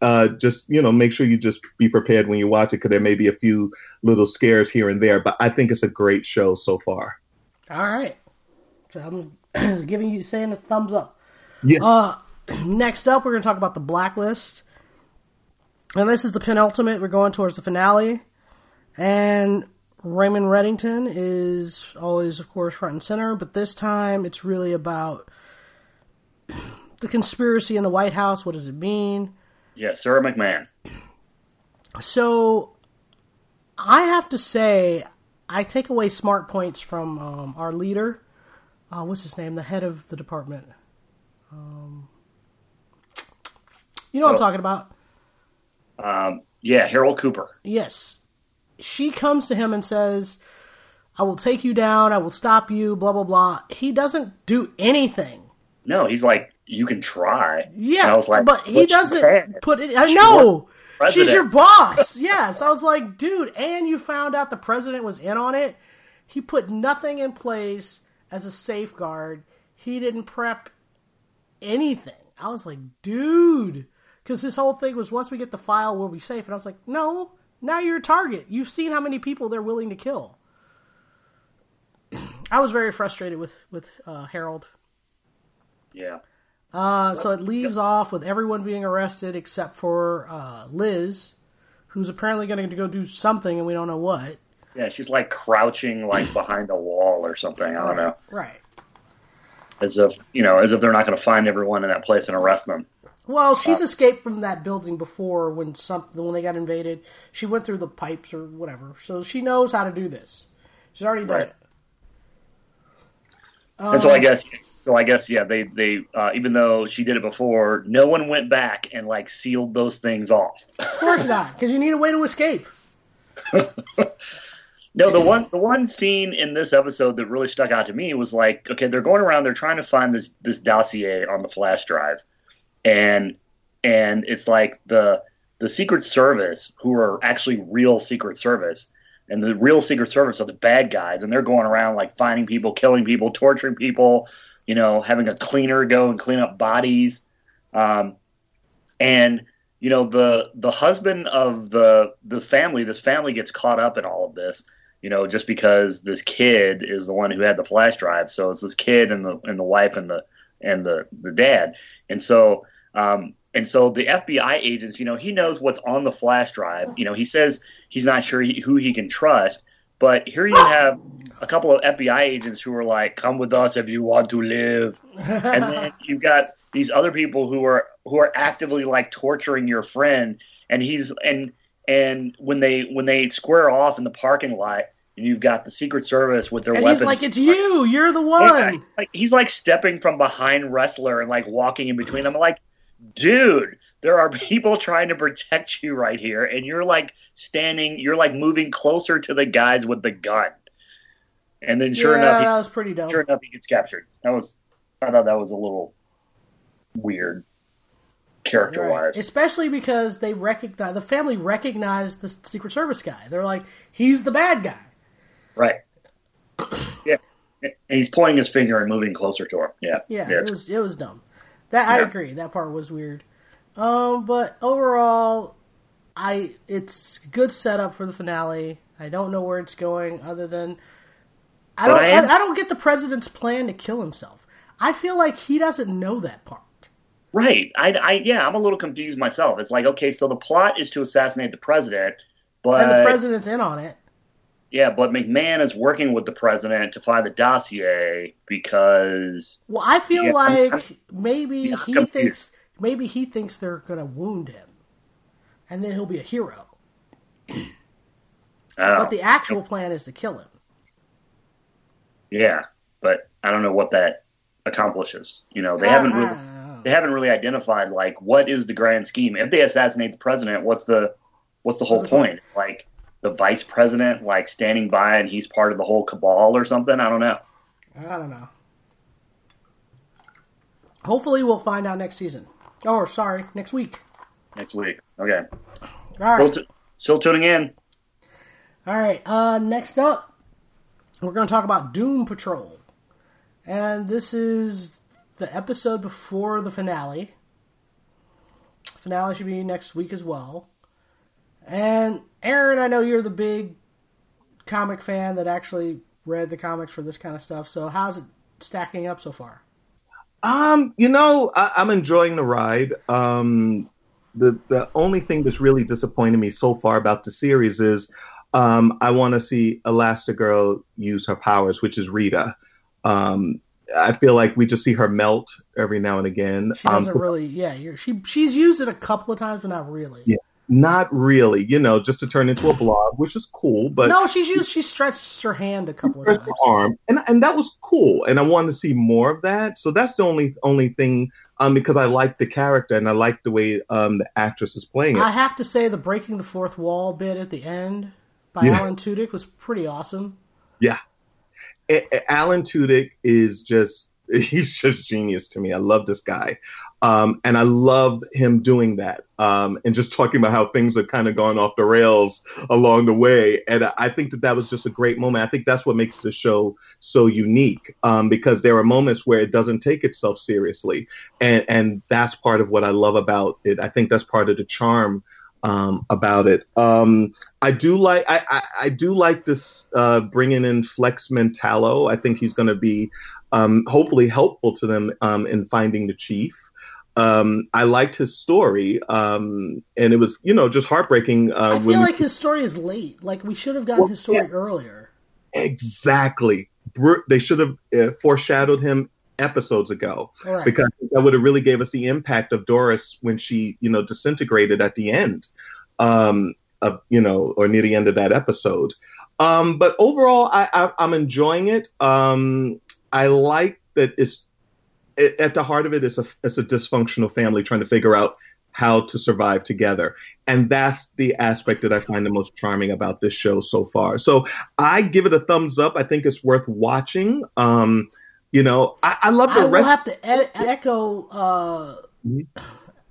uh, just you know, make sure you just be prepared when you watch it because there may be a few little scares here and there. But I think it's a great show so far. All right. So I'm [CLEARS THROAT] giving you saying a thumbs up. Yeah. Uh, [CLEARS THROAT] next up, we're going to talk about the Blacklist, and this is the penultimate. We're going towards the finale, and Raymond Reddington is always, of course, front and center. But this time, it's really about [CLEARS THROAT] the conspiracy in the White House. What does it mean? Yeah, Sarah McMahon. [CLEARS THROAT] So, I have to say, I take away smart points from um, our leader. Uh, what's his name? The head of the department. Um, you know what I'm Oh. talking about? Um, yeah, Harold Cooper. Yes. She comes to him and says, I will take you down. I will stop you, blah, blah, blah. He doesn't do anything. No, he's like, you can try. And Yeah, I was like, but he doesn't can't." put it. I know. She's your boss. [LAUGHS] yes. I was like, dude, and you found out the president was in on it. He put nothing in place as a safeguard. He didn't prep anything. I was like, dude. Because this whole thing was once we get the file, we'll be safe. And I was like, no, now you're a target. You've seen how many people they're willing to kill. [CLEARS THROAT] I was very frustrated with, with uh, Harold. Yeah. Uh, so it leaves off with everyone being arrested except for uh, Liz, who's apparently going to go do something and we don't know what. Yeah, she's like crouching like behind a wall or something. I don't know. Right. As if you know, as if they're not going to find everyone in that place and arrest them. Well, she's escaped from that building before when something when they got invaded. She went through the pipes or whatever, so she knows how to do this. She's already done Right. it. and so I guess, so I guess, yeah, they they uh, even though she did it before, no one went back and like sealed those things off. Of course not, because you need a way to escape. [LAUGHS] No, the one the one scene in this episode that really stuck out to me was like, okay, they're going around, they're trying to find this this dossier on the flash drive, and and it's like the the Secret Service, who are actually real Secret Service, and the real Secret Service are the bad guys, and they're going around like finding people, killing people, torturing people, you know, having a cleaner go and clean up bodies, um, and you know the the husband of the the family, this family gets caught up in all of this you know, just because this kid is the one who had the flash drive. So it's this kid and the and the wife and the and the the dad. And so um and so the FBI agents, you know, he knows what's on the flash drive. You know, he says he's not sure he, who he can trust. But here you have a couple of FBI agents who are like, "Come with us if you want to live," [LAUGHS] and then you've got these other people who are who are actively like torturing your friend, and he's and and when they when they square off in the parking lot, you've got the Secret Service with their And weapons. he's like, "It's you. You're the Yeah, one." he's like he's like stepping from behind wrestler and like walking in between them. I'm like, dude, there are [LAUGHS] people trying to protect you right here, and you're like standing, you're like moving closer to the guys with the gun. And then sure yeah, enough, that he, was pretty dumb. sure enough, he gets captured. That was, I thought that was a little, weird character Right. wise. Especially because they recognize the family recognized the Secret Service guy. They're like, he's the bad guy. Right. Yeah. And he's pointing his finger and moving closer to him. Yeah. Yeah, Yeah, it was it was dumb. That I Yeah. agree. That part was weird. Um, but overall, I it's good setup for the finale. I don't know where it's going, other than I don't. I I, I don't get the president's plan to kill himself. I feel like he doesn't know that part. Right. I, I, yeah, I'm a little confused myself. It's like, okay, so the plot is to assassinate the president, but and the president's in on it. Yeah, but McMahon is working with the president to find the dossier because Well, I feel Yeah, like I'm- maybe I'm he confused. thinks maybe he thinks they're gonna wound him, and then he'll be a hero. [CLEARS THROAT] But the actual plan is to kill him. yeah, but I don't know what that accomplishes. You know, they I- haven't really, I don't know. they haven't really identified like what is the grand scheme. If they assassinate the president, what's the what's the whole What's point? point? Like the vice president like standing by and he's part of the whole cabal or something? I don't know. I don't know. Hopefully, we'll find out next season. Oh, sorry, next week. Next week. Okay. All Still, t- still tuning in. all right. Uh, next up, we're going to talk about Doom Patrol, and this is the episode before the finale. Finale should be next week as well. And Aaron, I know you're the big comic fan that actually read the comics for this kind of stuff. So, how's it stacking up so far? Um, you know, I, I'm enjoying the ride. Um, the the only thing that's really disappointed me so far about the series is um, I want to see Elastigirl use her powers, which is Rita. Um, I feel like we just see her melt every now and again. She Um, doesn't really, yeah. You're, she she's used it a couple of times, but not really. Yeah. Not really, you know, just to turn into a blog, which is cool. But no, she's used. She stretched her hand a couple of times. arm, and and that was cool, and I wanted to see more of that. So that's the only only thing, um, because I like the character and I like the way um the actress is playing it. I have to say, the breaking the fourth wall bit at the end by Yeah. Alan Tudyk was pretty awesome. yeah, A- A- Alan Tudyk is just. [LAUGHS] He's just genius to me. I love this guy, um, and I love him doing that, um, and just talking about how things have kind of gone off the rails along the way. And I- think that that was just a great moment. I think that's what makes the show so unique, um, because there are moments where it doesn't take itself seriously, and and that's part of what I love about it. I think that's part of the charm um, about it. Um, I do like I, I, I do like this uh, bringing in Flex Mentallo. I think he's going to be um, hopefully helpful to them um, in finding the chief. Um, I liked his story, um, and it was you know just heartbreaking. Uh, I when feel like his story is late. Like we should have gotten Well, his story yeah. earlier. exactly they should have uh, foreshadowed him episodes ago right. because that would have really gave us the impact of Doris when she, you know, disintegrated at the end, um, of you know, or near the end of that episode. Um, but overall, I, I, I'm enjoying it. Um, I like that it's it, at the heart of it is a it's a dysfunctional family trying to figure out how to survive together, and that's the aspect that I find the most charming about this show so far. So I give it a thumbs up. I think it's worth watching. Um, you know, I, I love the I rest. have to e- echo uh, Mhm.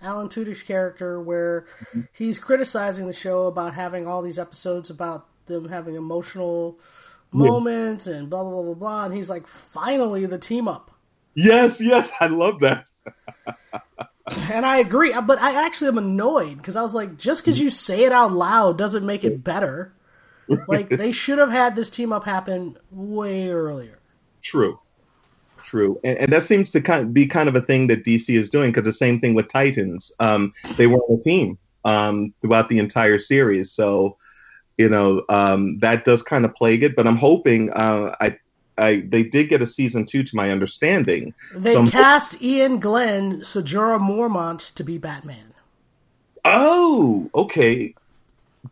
Alan Tudyk's character, where he's criticizing the show about having all these episodes about them having emotional moments and blah blah blah blah blah. And he's like, finally, the team up. Yes, yes, I love that. [LAUGHS] And I agree, but I actually am annoyed because I was like, just because you say it out loud doesn't make it better. Like they should have had this team up happen way earlier. True, true, and, and that seems to kind of be kind of a thing that DC is doing because the same thing with Titans. Um, they weren't a team um, throughout the entire series, so you know um, that does kind of plague it. But I'm hoping uh, I. I, they did get a season two, to my understanding. They So I'm- cast Iain Glen, Sajura Mormont to be Batman. Oh, okay,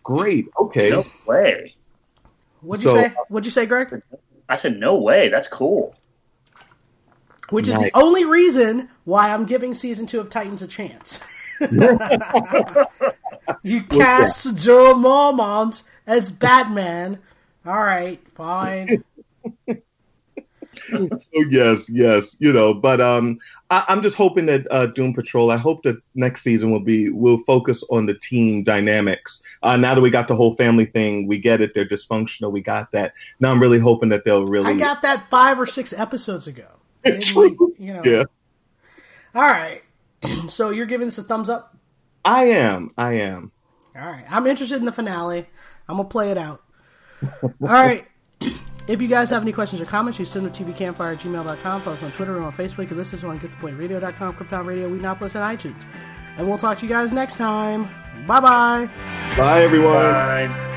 great. Okay, No way. What'd you So- say? What'd you say, Greg? I said no way. That's cool. Which is the only reason why I'm giving season two of Titans a chance. [LAUGHS] [LAUGHS] you cast Ser Jorah Mormont as Batman. All right, fine. [LAUGHS] oh, yes, yes, you know, but um, I, am just hoping that uh, Doom Patrol. I hope that next season will be will focus on the team dynamics. Uh, now that we got the whole family thing, we get it. They're dysfunctional. We got that. Now I'm really hoping that they'll really. I got that five or six episodes ago. [LAUGHS] True. You know. Yeah. All right. [CLEARS THROAT] so you're giving this a thumbs up? I am. I am. All right. I'm interested in the finale. I'm gonna play it out. All right. [CLEARS THROAT] If you guys have any questions or comments, you send them to tvcampfire at gmail.com. Follow us on Twitter and on Facebook. And listen to us on getthepointradio.com, Krypton Radio, Weednopolis, and iTunes. And we'll talk to you guys next time. Bye-bye. Bye, everyone. Bye.